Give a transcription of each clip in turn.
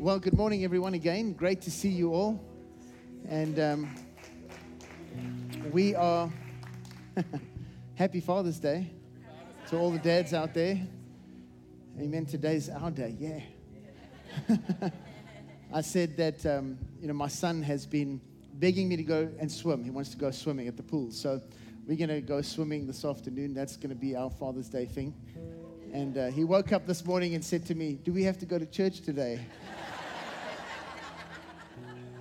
Well, good morning, everyone, again. Great to see you all. And um, we are happy Father's Day to all the dads out there. Amen. Today's our day. Yeah. I said that, um, you know, my son has been begging me to go and swim. He wants to go swimming at the pool. So we're going to go swimming this afternoon. That's going to be our Father's Day thing. And uh, he woke up this morning and said to me, Do we have to go to church today?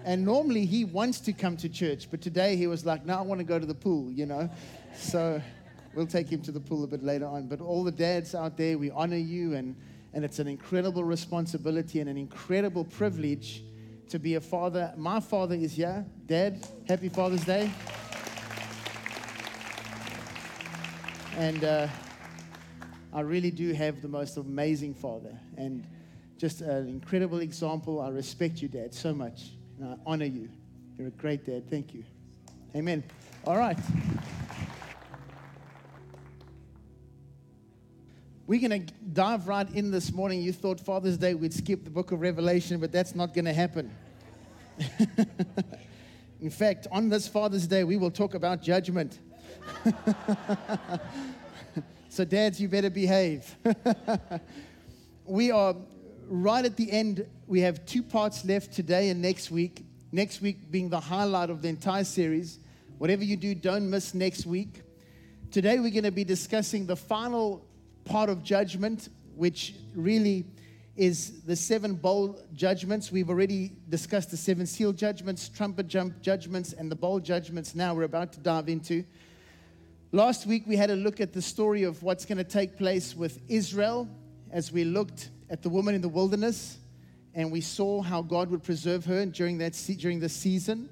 and normally he wants to come to church, but today he was like, No, I want to go to the pool, you know? So we'll take him to the pool a bit later on. But all the dads out there, we honor you, and, and it's an incredible responsibility and an incredible privilege to be a father. My father is here. Dad, happy Father's Day. And uh, I really do have the most amazing father and just an incredible example. I respect you, Dad, so much. And I honor you. You're a great dad. Thank you. Amen. All right. We're going to dive right in this morning. You thought Father's Day we'd skip the book of Revelation, but that's not going to happen. in fact, on this Father's Day, we will talk about judgment. So, dads, you better behave. we are right at the end. We have two parts left today and next week. Next week being the highlight of the entire series. Whatever you do, don't miss next week. Today, we're going to be discussing the final part of judgment, which really is the seven bowl judgments. We've already discussed the seven seal judgments, trumpet jump judgments, and the bowl judgments. Now we're about to dive into. Last week, we had a look at the story of what's going to take place with Israel as we looked at the woman in the wilderness and we saw how God would preserve her during, that, during this season.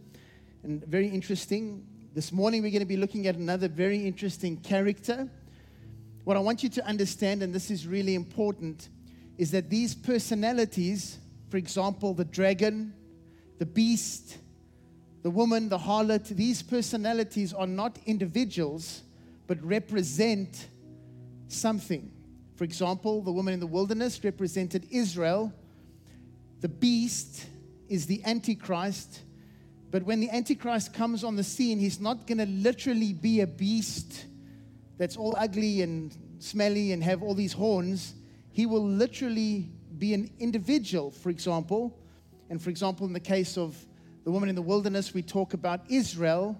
And very interesting. This morning, we're going to be looking at another very interesting character. What I want you to understand, and this is really important, is that these personalities, for example, the dragon, the beast, the woman, the harlot, these personalities are not individuals but represent something. For example, the woman in the wilderness represented Israel. The beast is the Antichrist. But when the Antichrist comes on the scene, he's not going to literally be a beast that's all ugly and smelly and have all these horns. He will literally be an individual, for example. And for example, in the case of the woman in the wilderness, we talk about Israel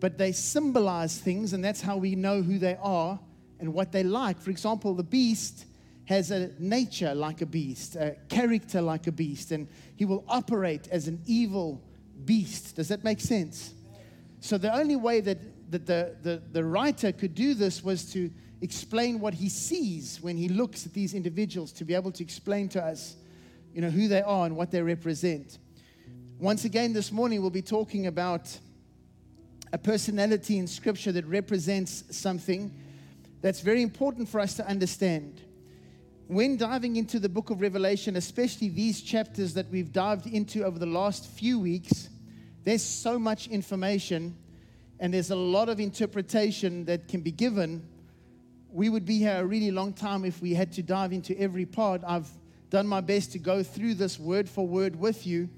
but they symbolize things, and that's how we know who they are and what they like. For example, the beast has a nature like a beast, a character like a beast, and he will operate as an evil beast. Does that make sense? So, the only way that, that the, the, the writer could do this was to explain what he sees when he looks at these individuals, to be able to explain to us you know, who they are and what they represent. Once again, this morning we'll be talking about a personality in Scripture that represents something that's very important for us to understand. When diving into the book of Revelation, especially these chapters that we've dived into over the last few weeks, there's so much information and there's a lot of interpretation that can be given. We would be here a really long time if we had to dive into every part. I've done my best to go through this word for word with you,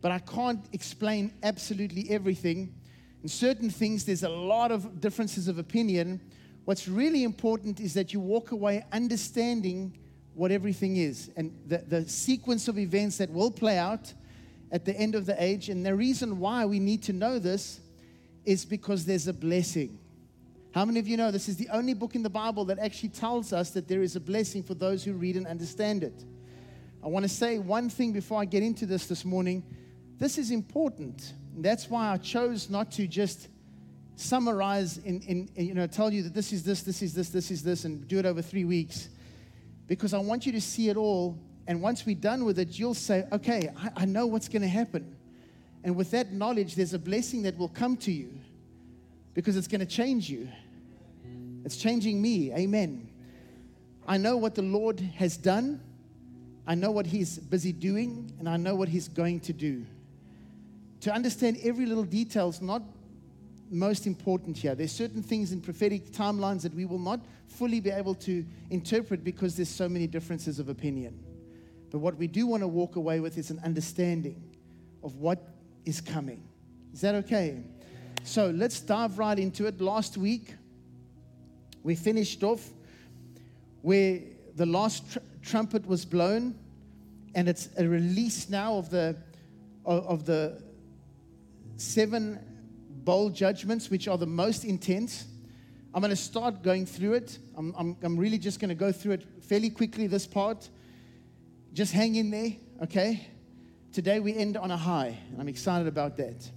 but I can't explain absolutely everything. In certain things, there's a lot of differences of opinion. What's really important is that you walk away understanding what everything is and the, the sequence of events that will play out at the end of the age. And the reason why we need to know this is because there's a blessing. How many of you know this is the only book in the Bible that actually tells us that there is a blessing for those who read and understand it? I want to say one thing before I get into this this morning. This is important that's why I chose not to just summarize in, in, you know, tell you that this is this, this is this, this is this, and do it over three weeks. Because I want you to see it all. And once we're done with it, you'll say, okay, I, I know what's going to happen. And with that knowledge, there's a blessing that will come to you because it's going to change you. It's changing me. Amen. I know what the Lord has done. I know what He's busy doing, and I know what He's going to do to understand every little detail is not most important here. There's certain things in prophetic timelines that we will not fully be able to interpret because there's so many differences of opinion. But what we do want to walk away with is an understanding of what is coming. Is that okay? So let's dive right into it. Last week, we finished off where the last tr- trumpet was blown, and it's a release now of the of, of the seven bowl judgments, which are the most intense. I'm going to start going through it. I'm, I'm, I'm really just going to go through it fairly quickly, this part. Just hang in there, okay? Today we end on a high, and I'm excited about that.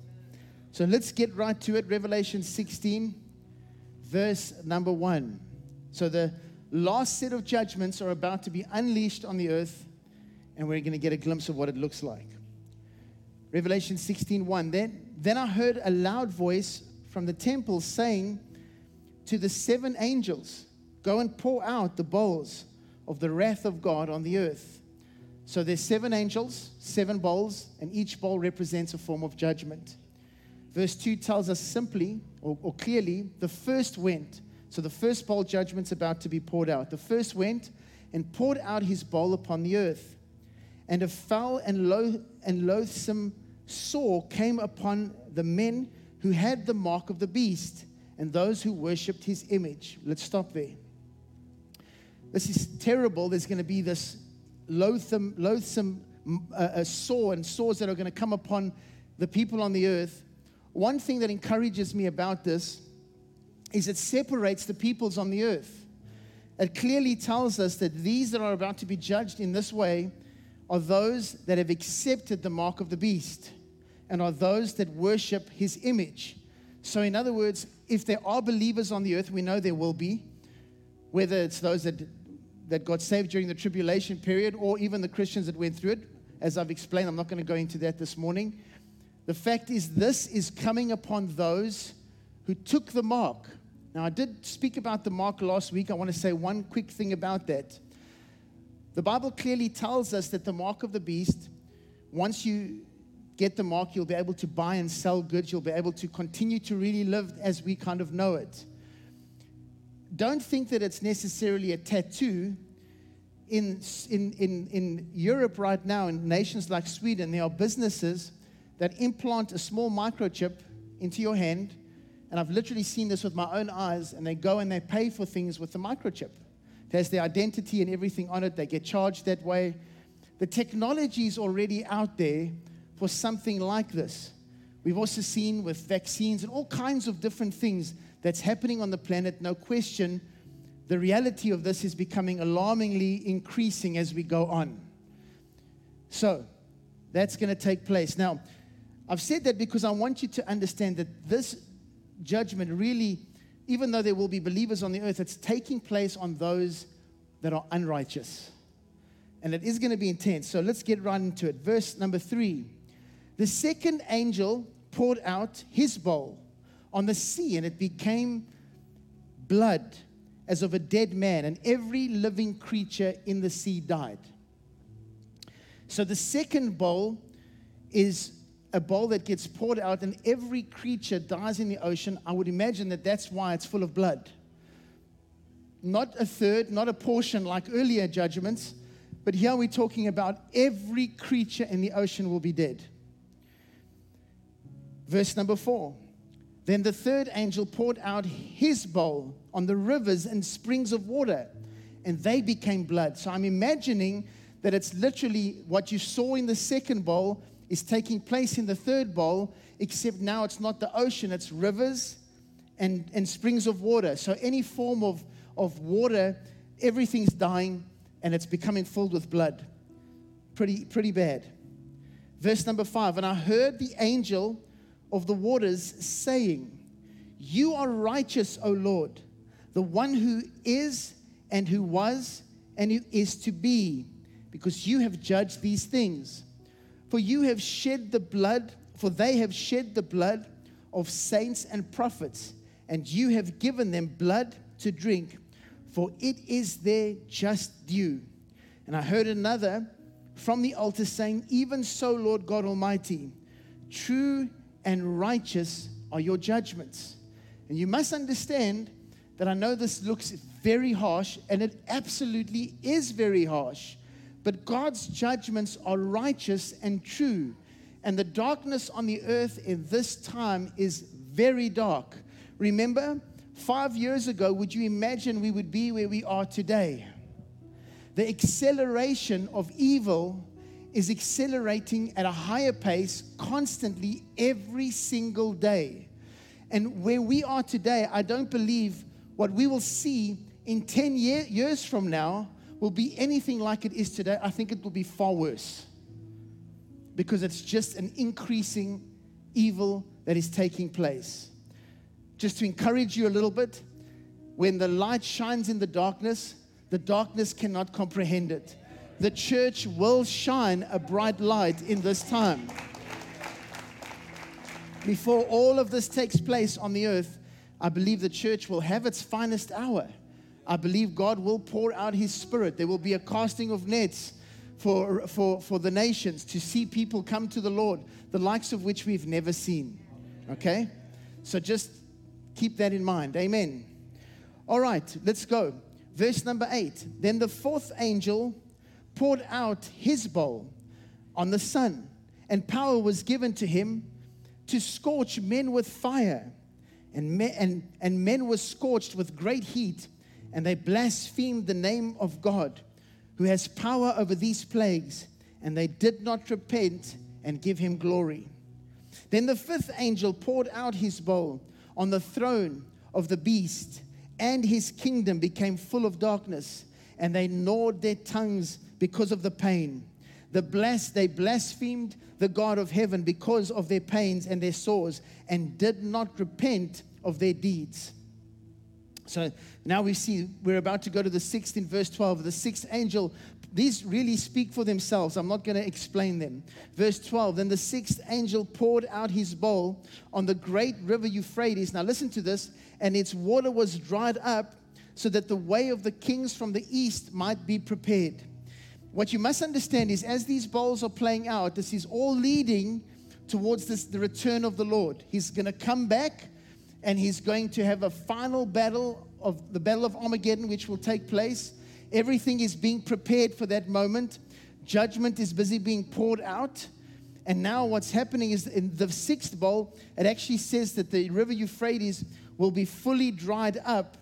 So let's get right to it. Revelation 16, verse number 1. So the last set of judgments are about to be unleashed on the earth, and we're going to get a glimpse of what it looks like. Revelation 16, 1. Then, then I heard a loud voice from the temple saying to the seven angels, Go and pour out the bowls of the wrath of God on the earth. So there's seven angels, seven bowls, and each bowl represents a form of judgment. Verse 2 tells us simply or, or clearly the first went. So the first bowl judgment's about to be poured out. The first went and poured out his bowl upon the earth. And a foul and, loath, and loathsome sore came upon the men who had the mark of the beast and those who worshipped his image. Let's stop there. This is terrible. There's going to be this loathsome, loathsome uh, uh, and sores that are going to come upon the people on the earth. One thing that encourages me about this is it separates the peoples on the earth. It clearly tells us that these that are about to be judged in this way are those that have accepted the mark of the beast and are those that worship his image. So, in other words, if there are believers on the earth, we know there will be, whether it's those that, that got saved during the tribulation period or even the Christians that went through it. As I've explained, I'm not going to go into that this morning. The fact is, this is coming upon those who took the mark. Now, I did speak about the mark last week. I want to say one quick thing about that. The Bible clearly tells us that the mark of the beast, once you get the mark, you'll be able to buy and sell goods. You'll be able to continue to really live as we kind of know it. Don't think that it's necessarily a tattoo. In, in, in, in Europe right now, in nations like Sweden, there are businesses that implant a small microchip into your hand. And I've literally seen this with my own eyes. And they go and they pay for things with the microchip. It has their identity and everything on it. They get charged that way. The technology is already out there for something like this. We've also seen with vaccines and all kinds of different things that's happening on the planet. No question, the reality of this is becoming alarmingly increasing as we go on. So, that's going to take place. Now, I've said that because I want you to understand that this judgment really, even though there will be believers on the earth, it's taking place on those that are unrighteous. And it is going to be intense. So let's get right into it. Verse number three. The second angel poured out his bowl on the sea, and it became blood as of a dead man, and every living creature in the sea died. So the second bowl is a bowl that gets poured out, and every creature dies in the ocean. I would imagine that that's why it's full of blood. Not a third, not a portion like earlier judgments, but here we're talking about every creature in the ocean will be dead. Verse number four. Then the third angel poured out his bowl on the rivers and springs of water, and they became blood. So I'm imagining that it's literally what you saw in the second bowl is taking place in the third bowl, except now it's not the ocean, it's rivers and, and springs of water. So any form of, of water, everything's dying and it's becoming filled with blood. Pretty, pretty bad. Verse number five, and I heard the angel of the waters, saying, You are righteous, O Lord, the one who is and who was and who is to be, because you have judged these things. For you have shed the blood, for they have shed the blood of saints and prophets, and you have given them blood to drink, for it is their just due. And I heard another from the altar saying, Even so, Lord God Almighty, true and righteous are your judgments. And you must understand that I know this looks very harsh, and it absolutely is very harsh. but God's judgments are righteous and true. And the darkness on the earth in this time is very dark. Remember, five years ago, would you imagine we would be where we are today? The acceleration of evil is accelerating at a higher pace constantly every single day. And where we are today, I don't believe what we will see in 10 year, years from now will be anything like it is today. I think it will be far worse because it's just an increasing evil that is taking place. Just to encourage you a little bit, when the light shines in the darkness, the darkness cannot comprehend it. The church will shine a bright light in this time. Before all of this takes place on the earth, I believe the church will have its finest hour. I believe God will pour out His Spirit. There will be a casting of nets for, for, for the nations to see people come to the Lord, the likes of which we've never seen. Okay? So just keep that in mind. Amen. All right, let's go. Verse number eight. Then the fourth angel poured out his bowl on the sun, and power was given to him to scorch men with fire. And, me, and, and men were scorched with great heat, and they blasphemed the name of God, who has power over these plagues, and they did not repent and give him glory. Then the fifth angel poured out his bowl on the throne of the beast, and his kingdom became full of darkness, and they gnawed their tongues because of the pain. The blessed, they blasphemed the God of heaven because of their pains and their sores and did not repent of their deeds. So now we see we're about to go to the sixth in verse 12. The sixth angel, these really speak for themselves. I'm not going to explain them. Verse 12 Then the sixth angel poured out his bowl on the great river Euphrates. Now listen to this. And its water was dried up so that the way of the kings from the east might be prepared what you must understand is as these bowls are playing out, this is all leading towards this, the return of the Lord. He's going to come back and he's going to have a final battle of the Battle of Armageddon, which will take place. Everything is being prepared for that moment. Judgment is busy being poured out. And now, what's happening is in the sixth bowl, it actually says that the river Euphrates will be fully dried up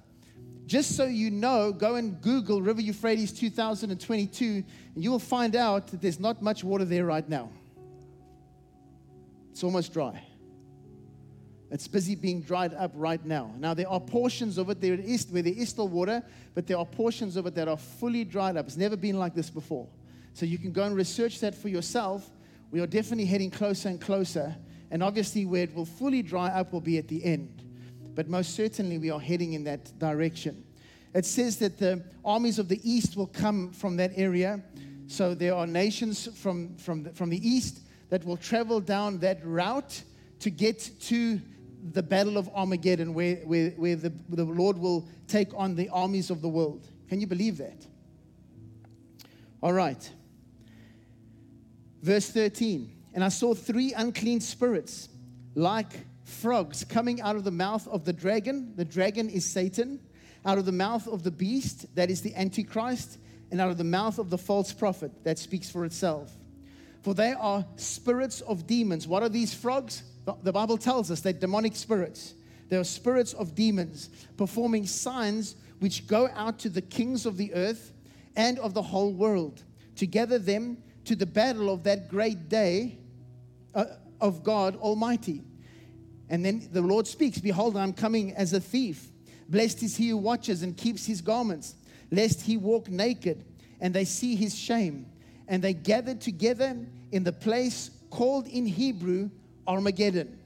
just so you know, go and Google River Euphrates 2022, and you will find out that there's not much water there right now. It's almost dry. It's busy being dried up right now. Now, there are portions of it there is, where there is still water, but there are portions of it that are fully dried up. It's never been like this before. So you can go and research that for yourself. We are definitely heading closer and closer. And obviously, where it will fully dry up will be at the end but most certainly we are heading in that direction. It says that the armies of the east will come from that area. So there are nations from, from, the, from the east that will travel down that route to get to the battle of Armageddon, where, where, where the, the Lord will take on the armies of the world. Can you believe that? All right. Verse 13. And I saw three unclean spirits like frogs coming out of the mouth of the dragon. The dragon is Satan. Out of the mouth of the beast, that is the Antichrist. And out of the mouth of the false prophet, that speaks for itself. For they are spirits of demons. What are these frogs? The Bible tells us they're demonic spirits. They are spirits of demons performing signs which go out to the kings of the earth and of the whole world to gather them to the battle of that great day uh, of God Almighty. And then the Lord speaks Behold, I'm coming as a thief. Blessed is he who watches and keeps his garments, lest he walk naked and they see his shame. And they gathered together in the place called in Hebrew Armageddon.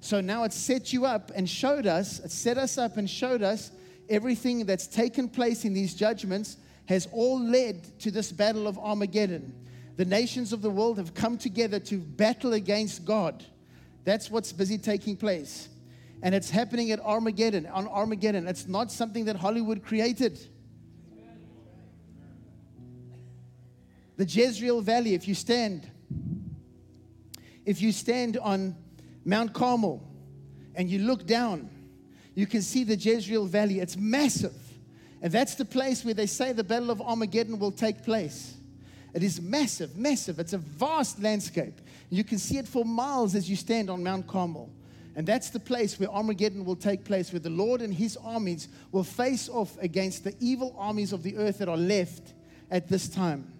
So now it's set you up and showed us, it set us up and showed us everything that's taken place in these judgments has all led to this battle of Armageddon. The nations of the world have come together to battle against God. That's what's busy taking place. And it's happening at Armageddon, on Armageddon. It's not something that Hollywood created. The Jezreel Valley, if you stand, if you stand on Mount Carmel and you look down, you can see the Jezreel Valley. It's massive. And that's the place where they say the Battle of Armageddon will take place. It is massive, massive. It's a vast landscape. You can see it for miles as you stand on Mount Carmel. And that's the place where Armageddon will take place, where the Lord and his armies will face off against the evil armies of the earth that are left at this time.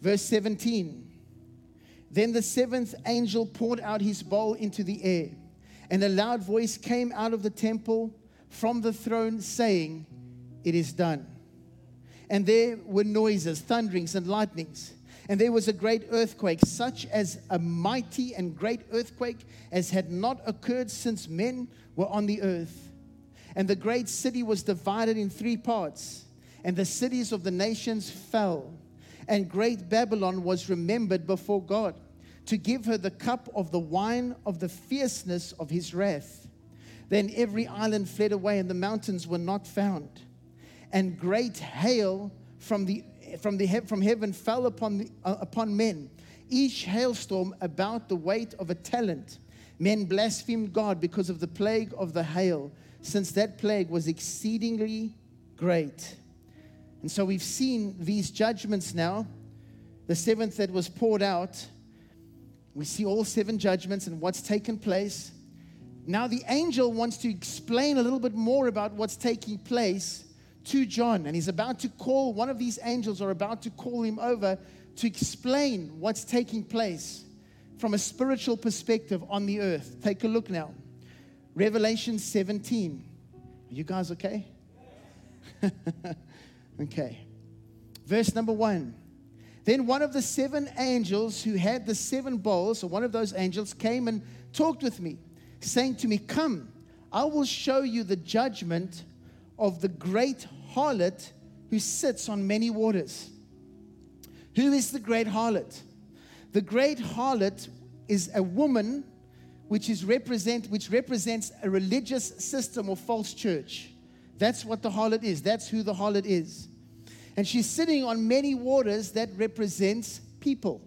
Verse 17 Then the seventh angel poured out his bowl into the air, and a loud voice came out of the temple from the throne, saying, It is done. And there were noises, thunderings, and lightnings. And there was a great earthquake, such as a mighty and great earthquake as had not occurred since men were on the earth. And the great city was divided in three parts, and the cities of the nations fell. And great Babylon was remembered before God to give her the cup of the wine of the fierceness of his wrath. Then every island fled away, and the mountains were not found. And great hail from the from, the, from heaven fell upon, the, uh, upon men, each hailstorm about the weight of a talent. Men blasphemed God because of the plague of the hail, since that plague was exceedingly great. And so we've seen these judgments now. The seventh that was poured out. We see all seven judgments and what's taken place. Now, the angel wants to explain a little bit more about what's taking place to John, and he's about to call one of these angels, or about to call him over to explain what's taking place from a spiritual perspective on the earth. Take a look now. Revelation 17. Are you guys okay? okay. Verse number one. Then one of the seven angels who had the seven bowls, or one of those angels, came and talked with me, saying to me, Come, I will show you the judgment of the great harlot who sits on many waters. Who is the great harlot? The great harlot is a woman which is represent which represents a religious system or false church. That's what the harlot is. That's who the harlot is. And she's sitting on many waters that represents people.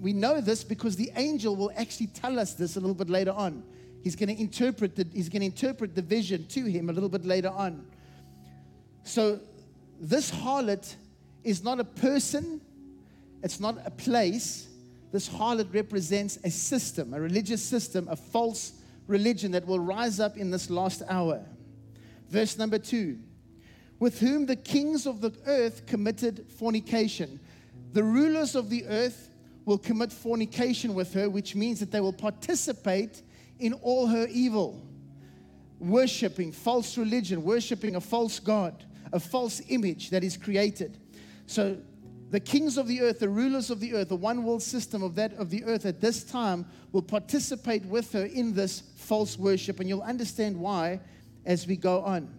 We know this because the angel will actually tell us this a little bit later on. He's going to interpret the, he's going to interpret the vision to him a little bit later on. So, this harlot is not a person, it's not a place. This harlot represents a system, a religious system, a false religion that will rise up in this last hour. Verse number two with whom the kings of the earth committed fornication. The rulers of the earth will commit fornication with her, which means that they will participate in all her evil, worshiping false religion, worshiping a false God a false image that is created. So the kings of the earth, the rulers of the earth, the one world system of that of the earth at this time will participate with her in this false worship, and you'll understand why as we go on.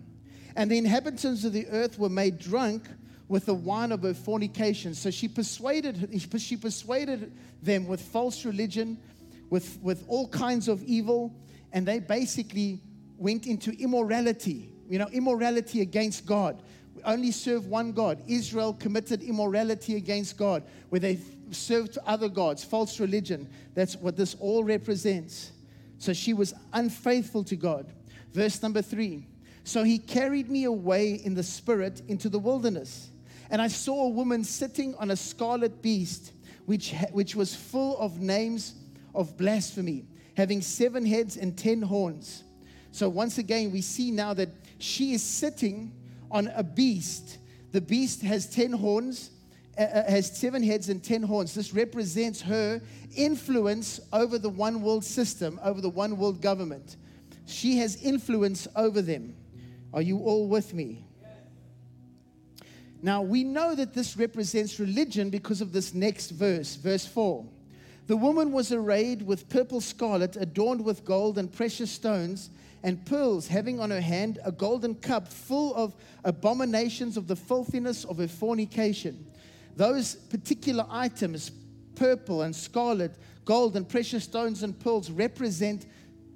And the inhabitants of the earth were made drunk with the wine of her fornication. So she persuaded she persuaded them with false religion, with, with all kinds of evil, and they basically went into immorality you know, immorality against God. We only serve one God. Israel committed immorality against God, where they served other gods, false religion. That's what this all represents. So she was unfaithful to God. Verse number three. So he carried me away in the spirit into the wilderness. And I saw a woman sitting on a scarlet beast, which, which was full of names of blasphemy, having seven heads and ten horns. So once again, we see now that she is sitting on a beast. The beast has 10 horns, uh, uh, has seven heads and 10 horns. This represents her influence over the one world system, over the one world government. She has influence over them. Are you all with me? Now, we know that this represents religion because of this next verse, verse 4. The woman was arrayed with purple scarlet, adorned with gold and precious stones and pearls, having on her hand a golden cup full of abominations of the filthiness of her fornication. Those particular items, purple and scarlet, gold and precious stones and pearls, represent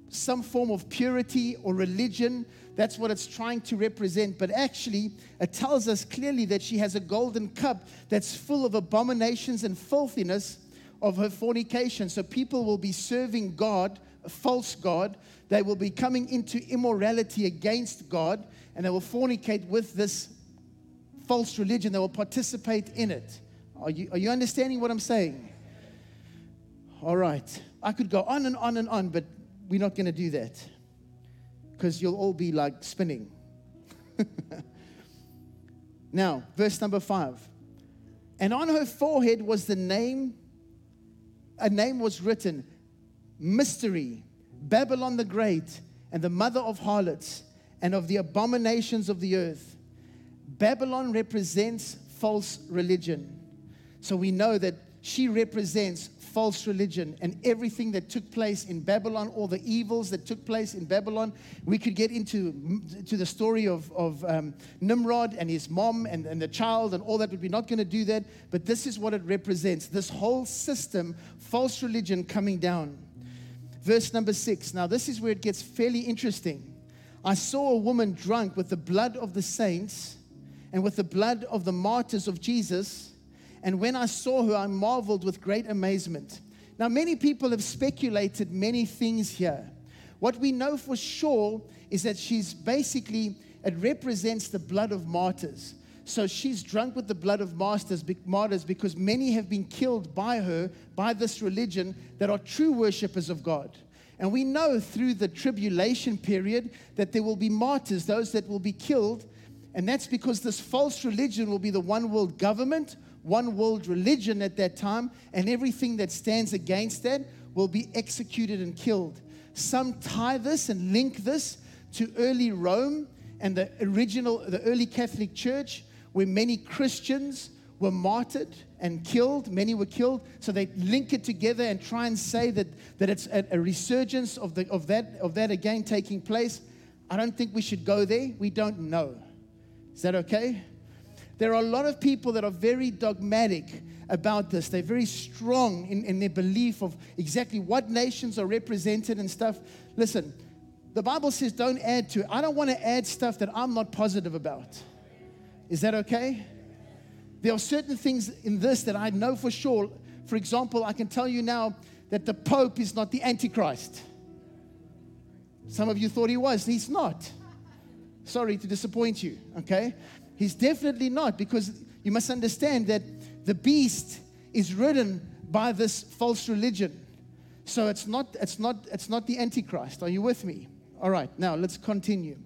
some form of purity or religion. That's what it's trying to represent. But actually, it tells us clearly that she has a golden cup that's full of abominations and filthiness of her fornication. So people will be serving God, a false God, they will be coming into immorality against God and they will fornicate with this false religion. They will participate in it. Are you, are you understanding what I'm saying? All right. I could go on and on and on, but we're not going to do that because you'll all be like spinning. now, verse number five. And on her forehead was the name, a name was written Mystery, Babylon the Great, and the mother of harlots and of the abominations of the earth. Babylon represents false religion. So we know that she represents false religion and everything that took place in Babylon, all the evils that took place in Babylon. We could get into to the story of, of um, Nimrod and his mom and, and the child and all that, but we're not going to do that. But this is what it represents this whole system, false religion coming down. Verse number six. Now, this is where it gets fairly interesting. I saw a woman drunk with the blood of the saints and with the blood of the martyrs of Jesus. And when I saw her, I marveled with great amazement. Now, many people have speculated many things here. What we know for sure is that she's basically, it represents the blood of martyrs. So she's drunk with the blood of martyrs, martyrs because many have been killed by her, by this religion, that are true worshippers of God. And we know through the tribulation period that there will be martyrs, those that will be killed. And that's because this false religion will be the one world government, one world religion at that time, and everything that stands against that will be executed and killed. Some tie this and link this to early Rome and the original, the early Catholic Church, where many Christians were martyred and killed. Many were killed. So they link it together and try and say that, that it's a, a resurgence of, the, of, that, of that again taking place. I don't think we should go there. We don't know. Is that okay? There are a lot of people that are very dogmatic about this. They're very strong in, in their belief of exactly what nations are represented and stuff. Listen, the Bible says don't add to it. I don't want to add stuff that I'm not positive about. Is that okay? There are certain things in this that I know for sure. For example, I can tell you now that the Pope is not the Antichrist. Some of you thought he was, he's not. Sorry to disappoint you, okay? He's definitely not because you must understand that the beast is ridden by this false religion. So it's not it's not it's not the antichrist. Are you with me? All right. Now let's continue.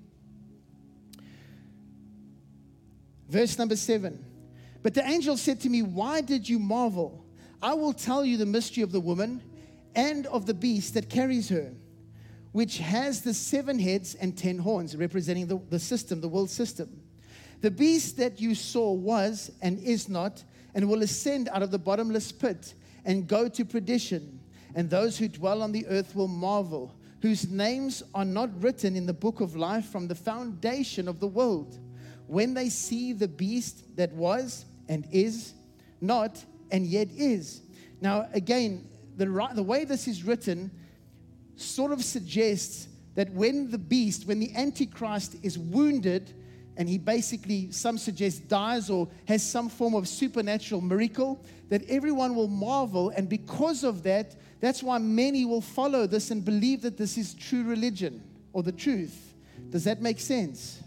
Verse number 7. But the angel said to me, Why did you marvel? I will tell you the mystery of the woman and of the beast that carries her, which has the seven heads and ten horns, representing the, the system, the world system. The beast that you saw was and is not, and will ascend out of the bottomless pit and go to perdition. And those who dwell on the earth will marvel, whose names are not written in the book of life from the foundation of the world. When they see the beast that was, and is not and yet is. Now, again, the, the way this is written sort of suggests that when the beast, when the Antichrist is wounded, and he basically, some suggest, dies or has some form of supernatural miracle, that everyone will marvel. And because of that, that's why many will follow this and believe that this is true religion or the truth. Does that make sense?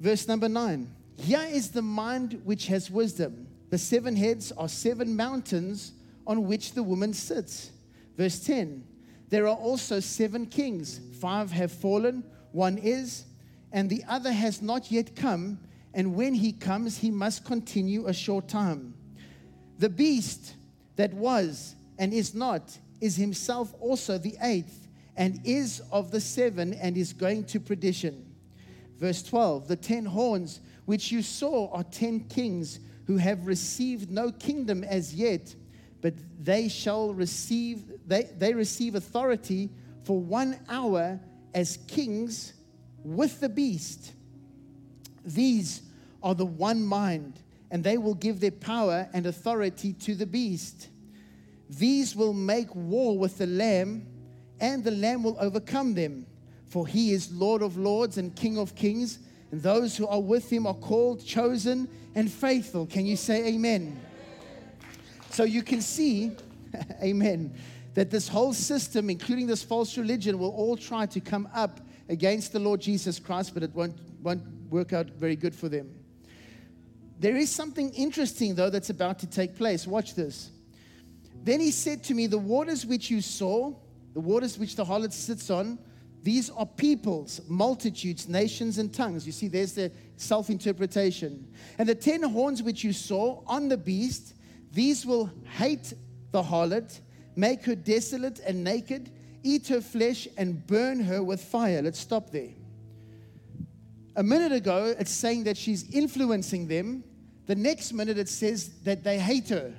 Verse number nine. Here is the mind which has wisdom. The seven heads are seven mountains on which the woman sits. Verse 10 There are also seven kings. Five have fallen, one is, and the other has not yet come. And when he comes, he must continue a short time. The beast that was and is not is himself also the eighth, and is of the seven, and is going to perdition. Verse 12 The ten horns which you saw are ten kings who have received no kingdom as yet, but they shall receive, they, they receive authority for one hour as kings with the beast. These are the one mind, and they will give their power and authority to the beast. These will make war with the Lamb, and the Lamb will overcome them. For he is Lord of lords and King of kings and those who are with him are called, chosen, and faithful. Can you say amen? So you can see, amen, that this whole system, including this false religion, will all try to come up against the Lord Jesus Christ, but it won't, won't work out very good for them. There is something interesting, though, that's about to take place. Watch this. Then he said to me, The waters which you saw, the waters which the harlot sits on, these are peoples, multitudes, nations, and tongues. You see, there's the self interpretation. And the ten horns which you saw on the beast, these will hate the harlot, make her desolate and naked, eat her flesh, and burn her with fire. Let's stop there. A minute ago, it's saying that she's influencing them. The next minute, it says that they hate her.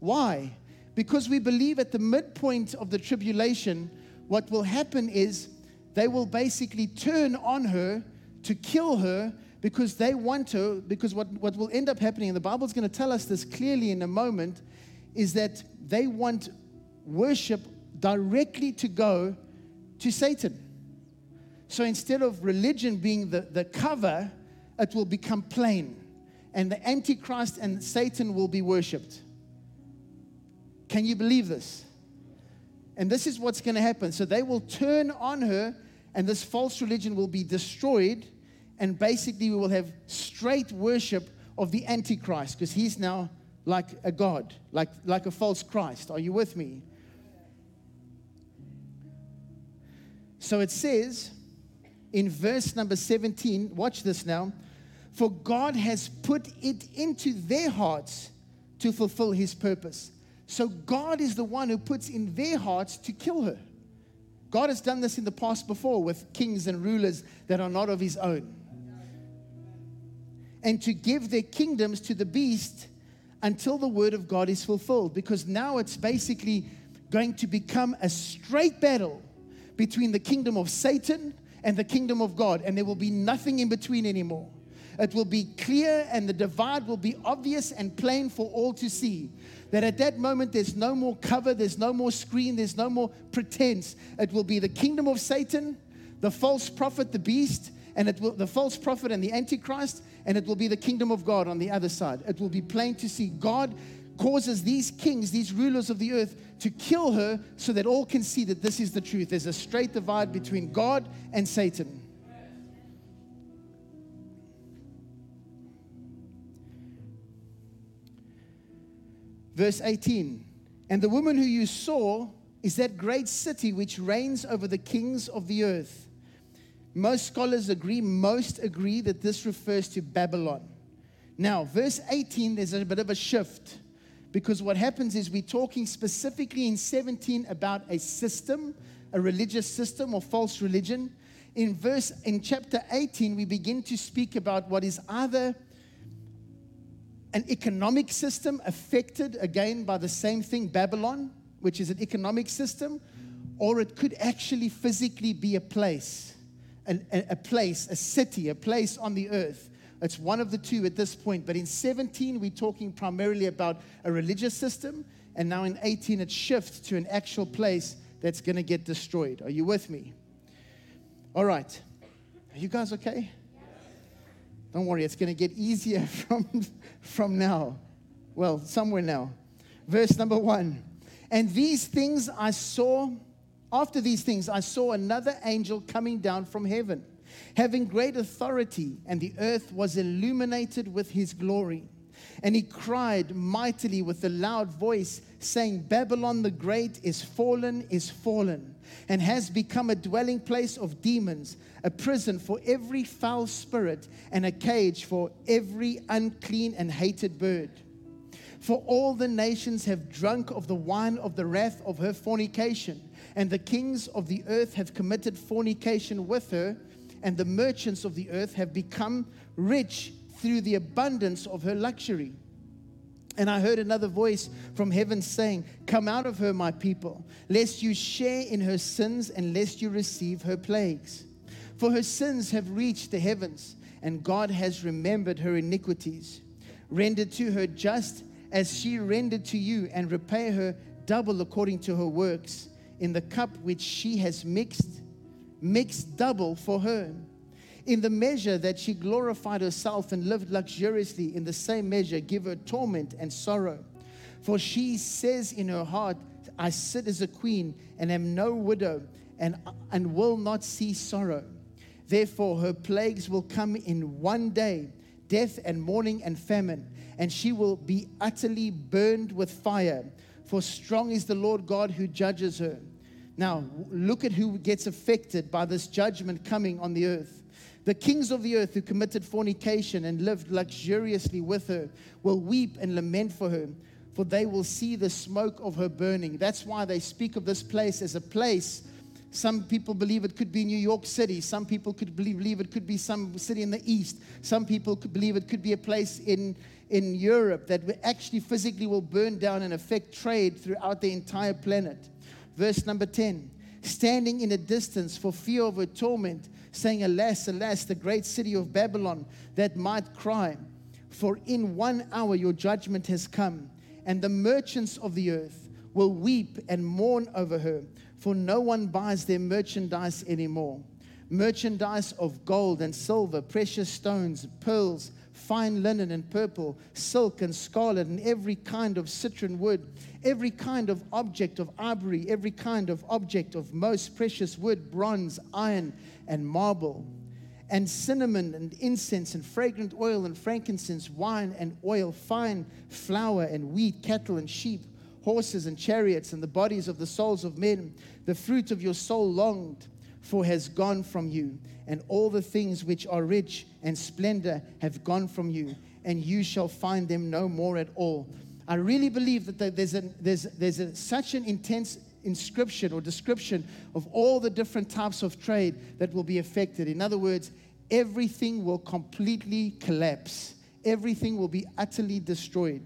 Why? Because we believe at the midpoint of the tribulation, what will happen is they will basically turn on her to kill her because they want her. Because what, what will end up happening, and the Bible's going to tell us this clearly in a moment, is that they want worship directly to go to Satan. So instead of religion being the, the cover, it will become plain. And the Antichrist and Satan will be worshiped. Can you believe this? And this is what's going to happen. So they will turn on her, and this false religion will be destroyed. And basically, we will have straight worship of the Antichrist because he's now like a God, like, like a false Christ. Are you with me? So it says in verse number 17, watch this now. For God has put it into their hearts to fulfill his purpose. So God is the one who puts in their hearts to kill her. God has done this in the past before with kings and rulers that are not of his own. And to give their kingdoms to the beast until the word of God is fulfilled. Because now it's basically going to become a straight battle between the kingdom of Satan and the kingdom of God. And there will be nothing in between anymore. It will be clear and the divide will be obvious and plain for all to see. That at that moment, there's no more cover, there's no more screen, there's no more pretense. It will be the kingdom of Satan, the false prophet, the beast, and it will, the false prophet and the antichrist, and it will be the kingdom of God on the other side. It will be plain to see. God causes these kings, these rulers of the earth, to kill her so that all can see that this is the truth. There's a straight divide between God and Satan. Verse 18 And the woman who you saw is that great city which reigns over the kings of the earth. Most scholars agree, most agree that this refers to Babylon. Now, verse 18, there's a bit of a shift because what happens is we're talking specifically in 17 about a system, a religious system or false religion. In verse in chapter 18, we begin to speak about what is either an economic system affected again by the same thing, Babylon, which is an economic system, or it could actually physically be a place, an, a, a place, a city, a place on the earth. It's one of the two at this point. But in 17, we're talking primarily about a religious system. And now in 18, it shifts to an actual place that's going to get destroyed. Are you with me? All right. Are you guys okay? Don't worry, it's going to get easier from, from now. Well, somewhere now. Verse number one. And these things I saw, after these things, I saw another angel coming down from heaven, having great authority, and the earth was illuminated with his glory. And he cried mightily with a loud voice, saying, Babylon the Great is fallen, is fallen, and has become a dwelling place of demons, a prison for every foul spirit, and a cage for every unclean and hated bird. For all the nations have drunk of the wine of the wrath of her fornication, and the kings of the earth have committed fornication with her, and the merchants of the earth have become rich through the abundance of her luxury. And I heard another voice from heaven saying, Come out of her, my people, lest you share in her sins and lest you receive her plagues. For her sins have reached the heavens, and God has remembered her iniquities. Render to her just as she rendered to you, and repay her double according to her works. In the cup which she has mixed, mix double for her. In the measure that she glorified herself and lived luxuriously, in the same measure give her torment and sorrow. For she says in her heart, I sit as a queen and am no widow and, and will not see sorrow. Therefore, her plagues will come in one day death and mourning and famine, and she will be utterly burned with fire. For strong is the Lord God who judges her. Now, look at who gets affected by this judgment coming on the earth. The kings of the earth who committed fornication and lived luxuriously with her will weep and lament for her, for they will see the smoke of her burning. That's why they speak of this place as a place. Some people believe it could be New York City. Some people could believe it could be some city in the east. Some people could believe it could be a place in, in Europe that actually physically will burn down and affect trade throughout the entire planet. Verse number 10 standing in a distance for fear of her torment, saying, Alas, alas, the great city of Babylon that might cry, for in one hour your judgment has come, and the merchants of the earth will weep and mourn over her, for no one buys their merchandise anymore. Merchandise of gold and silver, precious stones, pearls, fine linen and purple, silk and scarlet, and every kind of citron wood, every kind of object of ivory, every kind of object of most precious wood, bronze, iron, and marble, and cinnamon and incense and fragrant oil and frankincense, wine and oil, fine flour and wheat, cattle and sheep, horses and chariots, and the bodies of the souls of men. The fruit of your soul longed for has gone from you, and all the things which are rich and splendor have gone from you, and you shall find them no more at all. I really believe that there's, a, there's, there's a, such an intense inscription or description of all the different types of trade that will be affected. In other words, everything will completely collapse, everything will be utterly destroyed.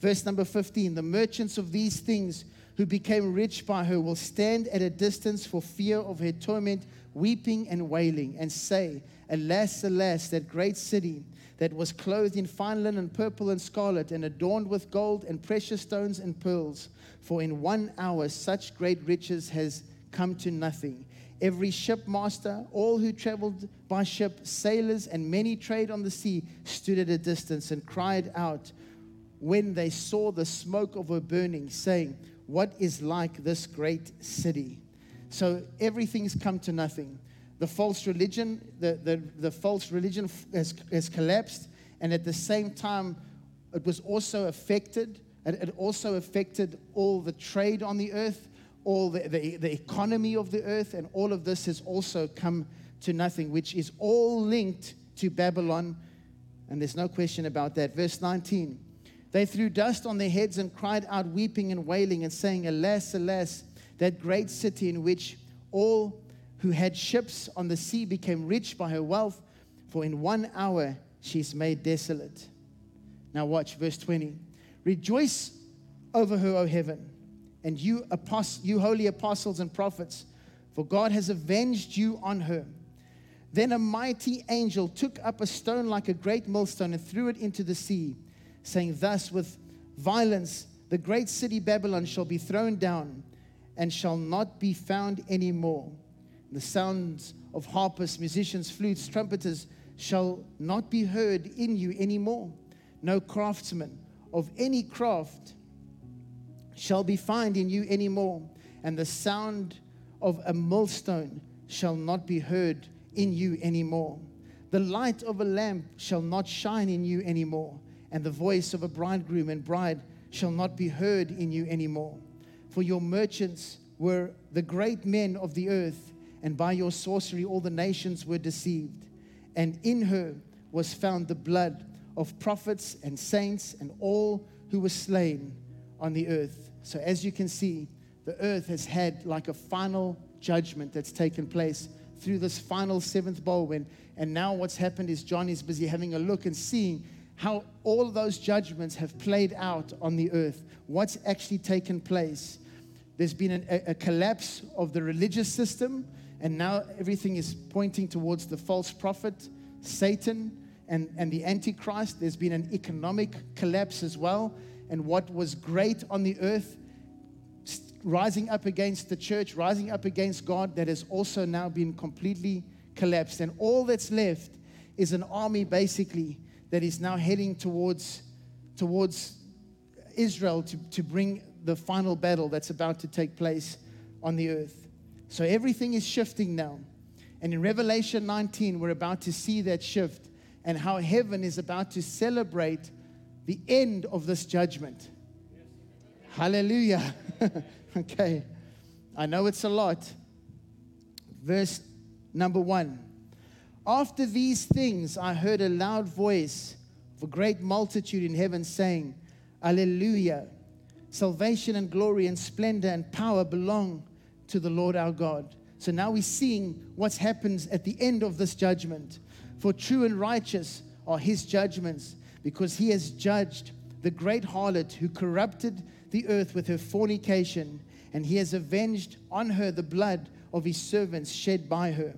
Verse number 15 the merchants of these things who became rich by her will stand at a distance for fear of her torment, weeping and wailing, and say, Alas, alas, that great city that was clothed in fine linen, purple and scarlet, and adorned with gold and precious stones and pearls. For in one hour such great riches has come to nothing. Every shipmaster, all who traveled by ship, sailors, and many trade on the sea stood at a distance and cried out when they saw the smoke of her burning, saying, what is like this great city? So everything's come to nothing. The false religion, the, the, the false religion has, has collapsed, and at the same time, it was also affected. It also affected all the trade on the earth, all the, the, the economy of the earth, and all of this has also come to nothing, which is all linked to Babylon. And there's no question about that. Verse 19. They threw dust on their heads and cried out, weeping and wailing, and saying, Alas, alas, that great city in which all who had ships on the sea became rich by her wealth, for in one hour she's made desolate. Now, watch verse 20. Rejoice over her, O heaven, and you, apost- you holy apostles and prophets, for God has avenged you on her. Then a mighty angel took up a stone like a great millstone and threw it into the sea saying, Thus with violence the great city Babylon shall be thrown down and shall not be found anymore. The sounds of harpists, musicians, flutes, trumpeters shall not be heard in you anymore. No craftsman of any craft shall be found in you anymore, and the sound of a millstone shall not be heard in you anymore. The light of a lamp shall not shine in you anymore and the voice of a bridegroom and bride shall not be heard in you anymore. For your merchants were the great men of the earth, and by your sorcery all the nations were deceived. And in her was found the blood of prophets and saints and all who were slain on the earth. So, as you can see, the earth has had like a final judgment that's taken place through this final seventh bowl. And now, what's happened is John is busy having a look and seeing how all those judgments have played out on the earth, what's actually taken place. There's been an, a, a collapse of the religious system, and now everything is pointing towards the false prophet, Satan, and, and the Antichrist. There's been an economic collapse as well. And what was great on the earth, rising up against the church, rising up against God, that has also now been completely collapsed. And all that's left is an army basically that is now heading towards, towards Israel to, to bring the final battle that's about to take place on the earth. So everything is shifting now. And in Revelation 19, we're about to see that shift and how heaven is about to celebrate the end of this judgment. Hallelujah. okay. I know it's a lot. Verse number one. After these things, I heard a loud voice of a great multitude in heaven saying, Alleluia. Salvation and glory and splendor and power belong to the Lord our God. So now we're seeing what happens at the end of this judgment. For true and righteous are his judgments, because he has judged the great harlot who corrupted the earth with her fornication, and he has avenged on her the blood of his servants shed by her.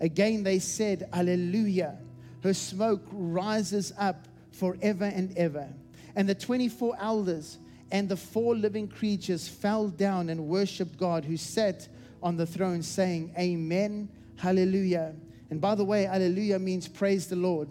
Again they said, Alleluia. Her smoke rises up forever and ever. And the 24 elders and the four living creatures fell down and worshiped God who sat on the throne, saying, Amen, Hallelujah. And by the way, Hallelujah means praise the Lord.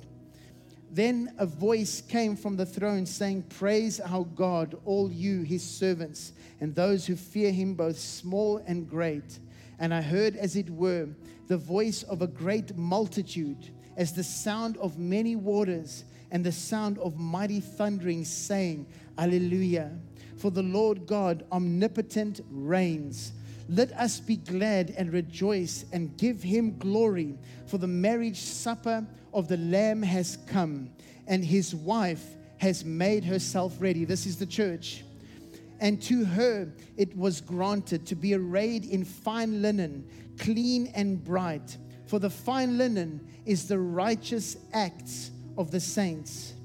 Then a voice came from the throne saying, Praise our God, all you, his servants, and those who fear him, both small and great. And I heard, as it were, the voice of a great multitude, as the sound of many waters, and the sound of mighty thundering, saying, Alleluia. For the Lord God omnipotent reigns. Let us be glad and rejoice and give him glory, for the marriage supper of the Lamb has come, and his wife has made herself ready. This is the church. And to her it was granted to be arrayed in fine linen, clean and bright. For the fine linen is the righteous acts of the saints.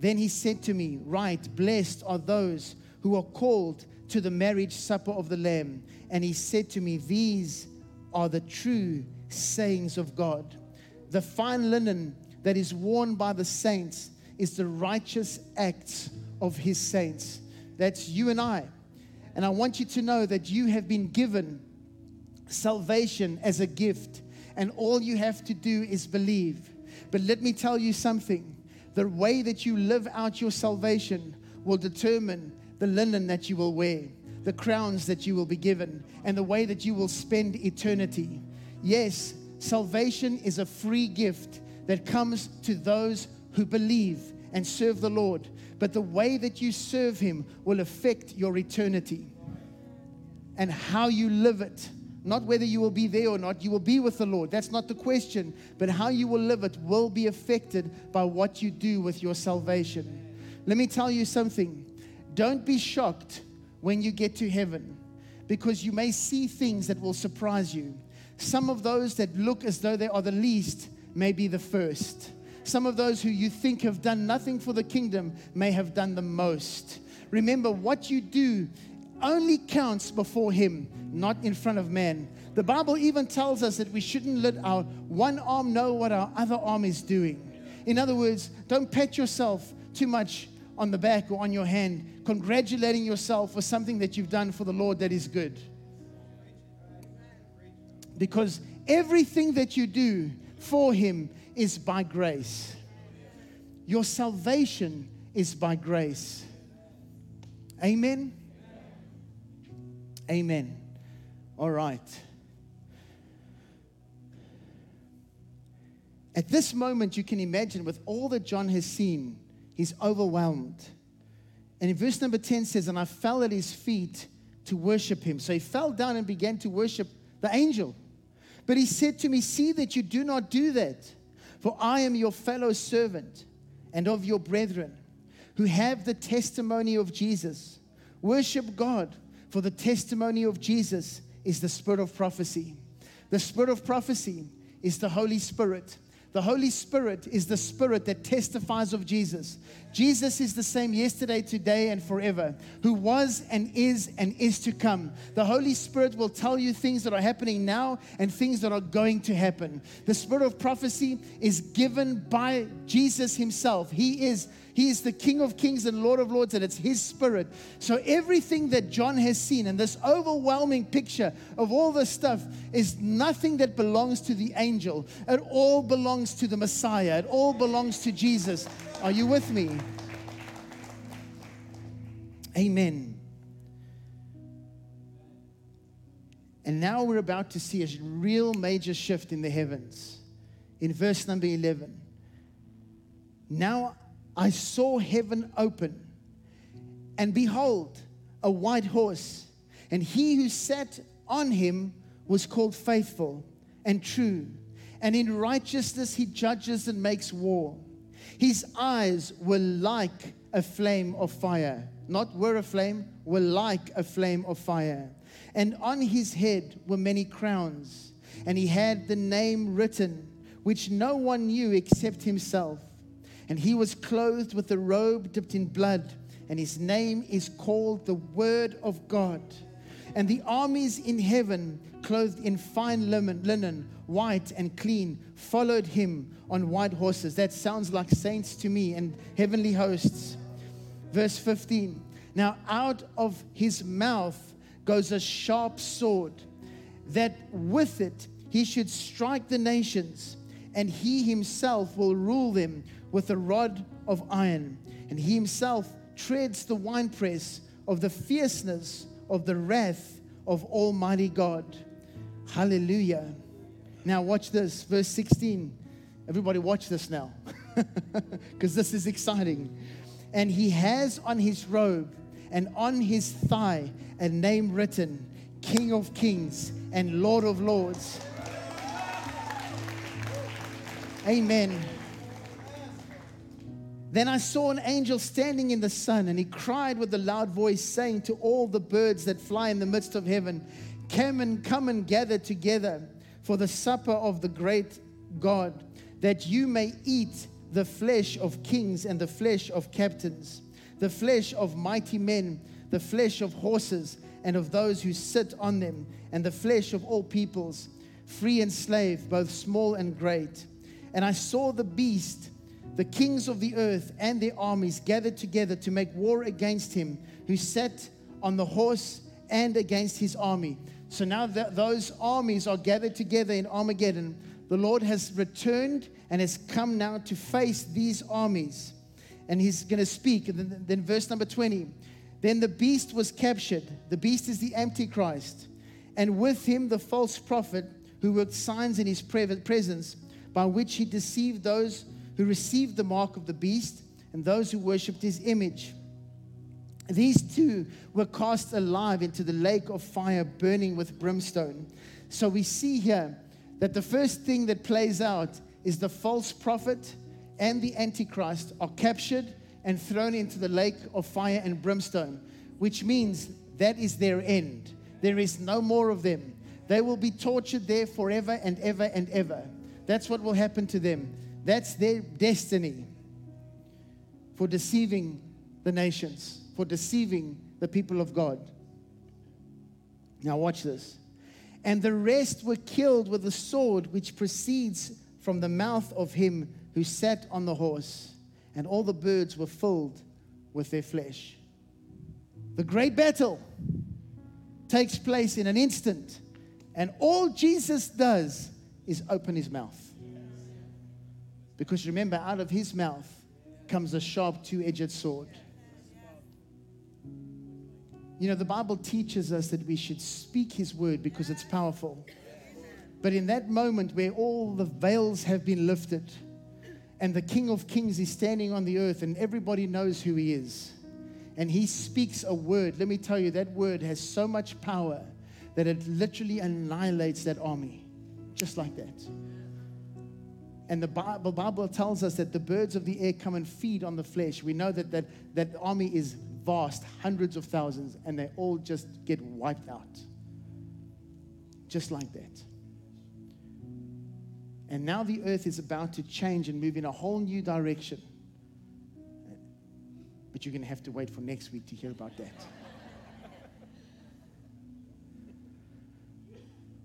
Then he said to me, Right, blessed are those who are called to the marriage supper of the Lamb. And he said to me, These are the true sayings of God. The fine linen that is worn by the saints is the righteous acts of his saints. That's you and I. And I want you to know that you have been given salvation as a gift, and all you have to do is believe. But let me tell you something the way that you live out your salvation will determine the linen that you will wear the crowns that you will be given, and the way that you will spend eternity. Yes, salvation is a free gift that comes to those who believe and serve the Lord, but the way that you serve Him will affect your eternity and how you live it. Not whether you will be there or not, you will be with the Lord. That's not the question. But how you will live it will be affected by what you do with your salvation. Let me tell you something. Don't be shocked when you get to heaven because you may see things that will surprise you. Some of those that look as though they are the least may be the first. Some of those who you think have done nothing for the kingdom may have done the most. Remember, what you do only counts before Him, not in front of man. The Bible even tells us that we shouldn't let our one arm know what our other arm is doing. In other words, don't pat yourself too much on the back or on your hand, congratulating yourself for something that you've done for the Lord that is good. Because everything that you do for Him is by grace. Your salvation is by grace. Amen. Amen. All right. At this moment, you can imagine with all that John has seen, He's overwhelmed. And in verse number 10 says, And I fell at his feet to worship him. So he fell down and began to worship the angel. But he said to me, See that you do not do that, for I am your fellow servant and of your brethren who have the testimony of Jesus. Worship God, for the testimony of Jesus is the spirit of prophecy. The spirit of prophecy is the Holy Spirit. The Holy Spirit is the spirit that testifies of Jesus. Jesus is the same yesterday, today, and forever, who was and is and is to come. The Holy Spirit will tell you things that are happening now and things that are going to happen. The spirit of prophecy is given by Jesus Himself. He is he is the King of Kings and Lord of Lords, and it's His Spirit. So everything that John has seen and this overwhelming picture of all this stuff is nothing that belongs to the angel. It all belongs to the Messiah, it all belongs to Jesus. Are you with me? Amen. And now we're about to see a real major shift in the heavens. In verse number 11. Now I saw heaven open, and behold, a white horse, and he who sat on him was called faithful and true, and in righteousness he judges and makes war. His eyes were like a flame of fire, not were a flame, were like a flame of fire. And on his head were many crowns, and he had the name written, which no one knew except himself. And he was clothed with a robe dipped in blood, and his name is called the Word of God. And the armies in heaven, clothed in fine linen, white and clean, followed him on white horses. That sounds like saints to me and heavenly hosts. Verse 15 Now out of his mouth goes a sharp sword, that with it he should strike the nations, and he himself will rule them with a rod of iron. And he himself treads the winepress of the fierceness of the wrath of Almighty God. Hallelujah. Now, watch this, verse 16. Everybody, watch this now, because this is exciting. And he has on his robe and on his thigh a name written King of Kings and Lord of Lords. Amen. Then I saw an angel standing in the sun, and he cried with a loud voice, saying to all the birds that fly in the midst of heaven, Come and come and gather together for the supper of the great God, that you may eat the flesh of kings and the flesh of captains, the flesh of mighty men, the flesh of horses and of those who sit on them, and the flesh of all peoples, free and slave, both small and great. And I saw the beast the kings of the earth and their armies gathered together to make war against him who sat on the horse and against his army. So now that those armies are gathered together in Armageddon, the Lord has returned and has come now to face these armies. And he's going to speak. And then, then, verse number 20. Then the beast was captured. The beast is the Antichrist. And with him the false prophet who worked signs in his presence, by which he deceived those who received the mark of the beast and those who worshipped his image. These two were cast alive into the lake of fire burning with brimstone. So we see here that the first thing that plays out is the false prophet and the antichrist are captured and thrown into the lake of fire and brimstone, which means that is their end. There is no more of them. They will be tortured there forever and ever and ever. That's what will happen to them. That's their destiny for deceiving the nations, for deceiving the people of God. Now, watch this. And the rest were killed with the sword which proceeds from the mouth of him who sat on the horse, and all the birds were filled with their flesh. The great battle takes place in an instant, and all Jesus does is open his mouth. Because remember, out of his mouth comes a sharp two edged sword. You know, the Bible teaches us that we should speak his word because it's powerful. But in that moment where all the veils have been lifted and the King of Kings is standing on the earth and everybody knows who he is, and he speaks a word, let me tell you, that word has so much power that it literally annihilates that army. Just like that. And the Bible, tells us that the birds of the air come and feed on the flesh. We know that that, that army is vast, hundreds of thousands, and they all just get wiped out. Just like that. And now the earth is about to change and move in a whole new direction. But you're going to have to wait for next week to hear about that.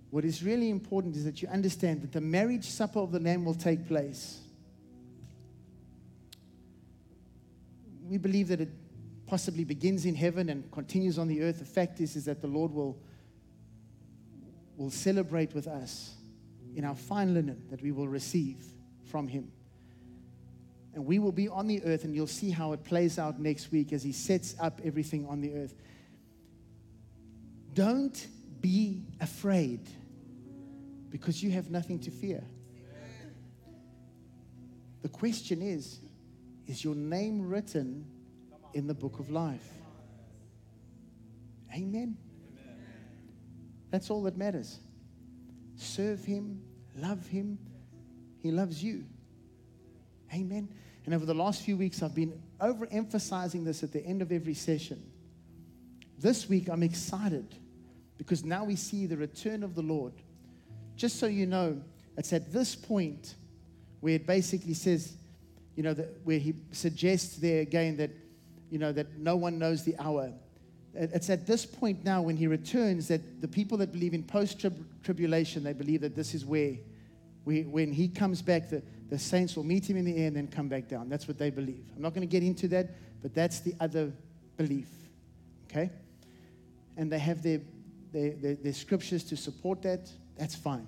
What is really important is that you understand that the marriage supper of the Lamb will take place. We believe that it possibly begins in heaven and continues on the earth. The fact is, is that the Lord will, will celebrate with us in our fine linen that we will receive from Him. And we will be on the earth, and you'll see how it plays out next week as He sets up everything on the earth. Don't be afraid because you have nothing to fear. The question is is your name written in the book of life. Amen. That's all that matters. Serve Him, love Him. He loves you. Amen. And over the last few weeks, I've been overemphasizing this at the end of every session. This week, I'm excited because now we see the return of the Lord. Just so you know, it's at this point where it basically says, you know, where he suggests there again that, you know, that no one knows the hour. It's at this point now when he returns that the people that believe in post tribulation, they believe that this is where, we, when he comes back, the, the saints will meet him in the air and then come back down. That's what they believe. I'm not going to get into that, but that's the other belief. Okay? And they have their, their, their, their scriptures to support that. That's fine.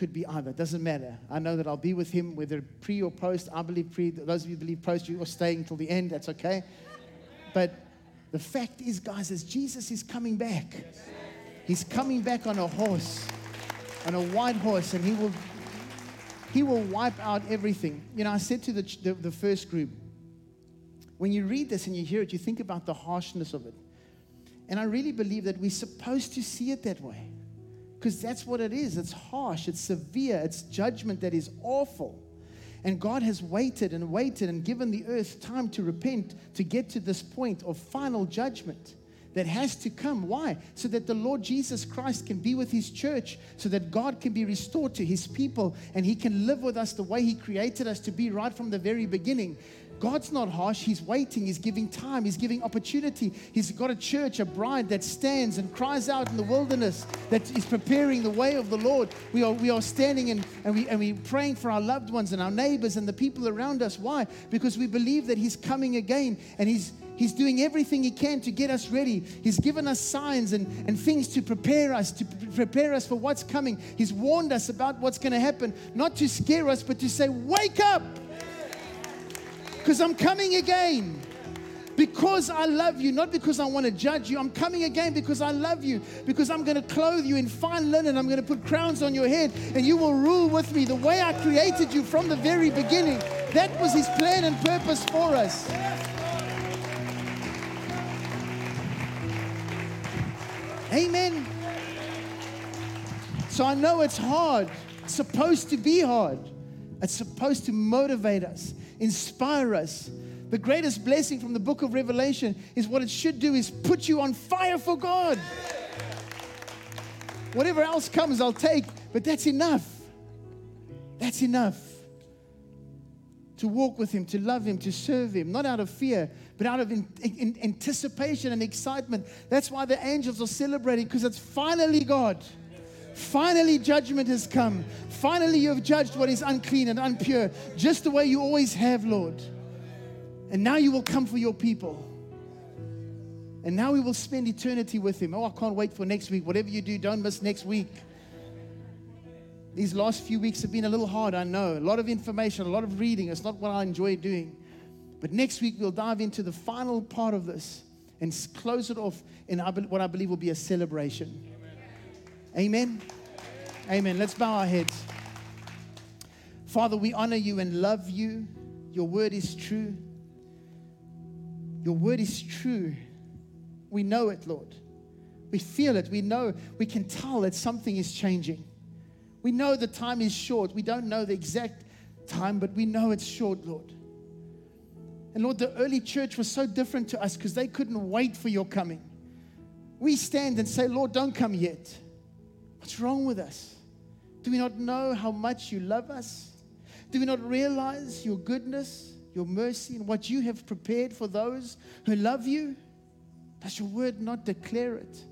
Could be either. Doesn't matter. I know that I'll be with him, whether pre or post. I believe pre. Those of you believe post, you are staying until the end. That's okay. But the fact is, guys, is Jesus is coming back. He's coming back on a horse, on a white horse, and he will he will wipe out everything. You know, I said to the, the, the first group, when you read this and you hear it, you think about the harshness of it. And I really believe that we're supposed to see it that way because that's what it is. It's harsh, it's severe, it's judgment that is awful. And God has waited and waited and given the earth time to repent to get to this point of final judgment that has to come. Why? So that the Lord Jesus Christ can be with his church, so that God can be restored to his people and he can live with us the way he created us to be right from the very beginning. God's not harsh. He's waiting. He's giving time. He's giving opportunity. He's got a church, a bride that stands and cries out in the wilderness, that is preparing the way of the Lord. We are, we are standing and, and, we, and we're praying for our loved ones and our neighbors and the people around us. Why? Because we believe that He's coming again and He's He's doing everything He can to get us ready. He's given us signs and, and things to prepare us, to prepare us for what's coming. He's warned us about what's going to happen, not to scare us, but to say, Wake up! Because I'm coming again. Because I love you, not because I want to judge you. I'm coming again because I love you, because I'm going to clothe you in fine linen. I'm going to put crowns on your head, and you will rule with me the way I created you from the very beginning. That was his plan and purpose for us. Amen. So I know it's hard. It's supposed to be hard. It's supposed to motivate us inspire us. The greatest blessing from the book of Revelation is what it should do is put you on fire for God. Whatever else comes, I'll take, but that's enough. That's enough to walk with Him, to love Him, to serve Him, not out of fear, but out of in, in, anticipation and excitement. That's why the angels are celebrating because it's finally God. Finally, judgment has come. Finally, you have judged what is unclean and unpure, just the way you always have, Lord. And now you will come for your people. And now we will spend eternity with Him. Oh, I can't wait for next week. Whatever you do, don't miss next week. These last few weeks have been a little hard, I know. A lot of information, a lot of reading. It's not what I enjoy doing. But next week, we'll dive into the final part of this and close it off in what I believe will be a celebration. Amen. Amen. Let's bow our heads. Father, we honor you and love you. Your word is true. Your word is true. We know it, Lord. We feel it. We know, we can tell that something is changing. We know the time is short. We don't know the exact time, but we know it's short, Lord. And Lord, the early church was so different to us because they couldn't wait for your coming. We stand and say, Lord, don't come yet. What's wrong with us? Do we not know how much you love us? Do we not realize your goodness, your mercy, and what you have prepared for those who love you? Does your word not declare it?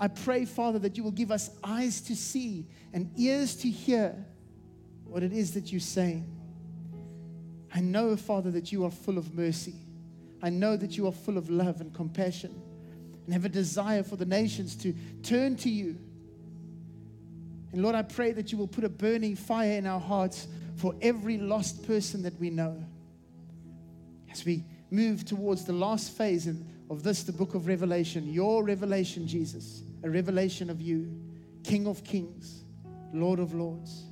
I pray, Father, that you will give us eyes to see and ears to hear what it is that you're saying. I know, Father, that you are full of mercy. I know that you are full of love and compassion and have a desire for the nations to turn to you and Lord, I pray that you will put a burning fire in our hearts for every lost person that we know. As we move towards the last phase of this, the book of Revelation, your revelation, Jesus, a revelation of you, King of kings, Lord of lords.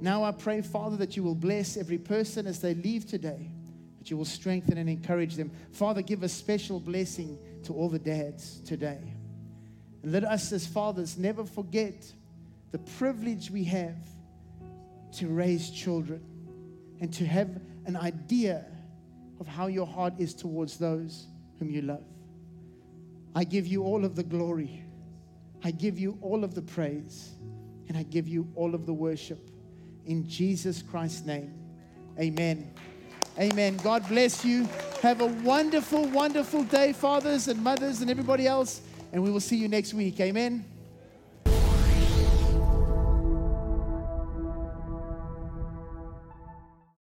Now I pray, Father, that you will bless every person as they leave today, that you will strengthen and encourage them. Father, give a special blessing to all the dads today. And let us, as fathers, never forget the privilege we have to raise children and to have an idea of how your heart is towards those whom you love. I give you all of the glory. I give you all of the praise. And I give you all of the worship. In Jesus Christ's name, amen. Amen. God bless you. Have a wonderful, wonderful day, fathers and mothers and everybody else. And we will see you next week. Amen.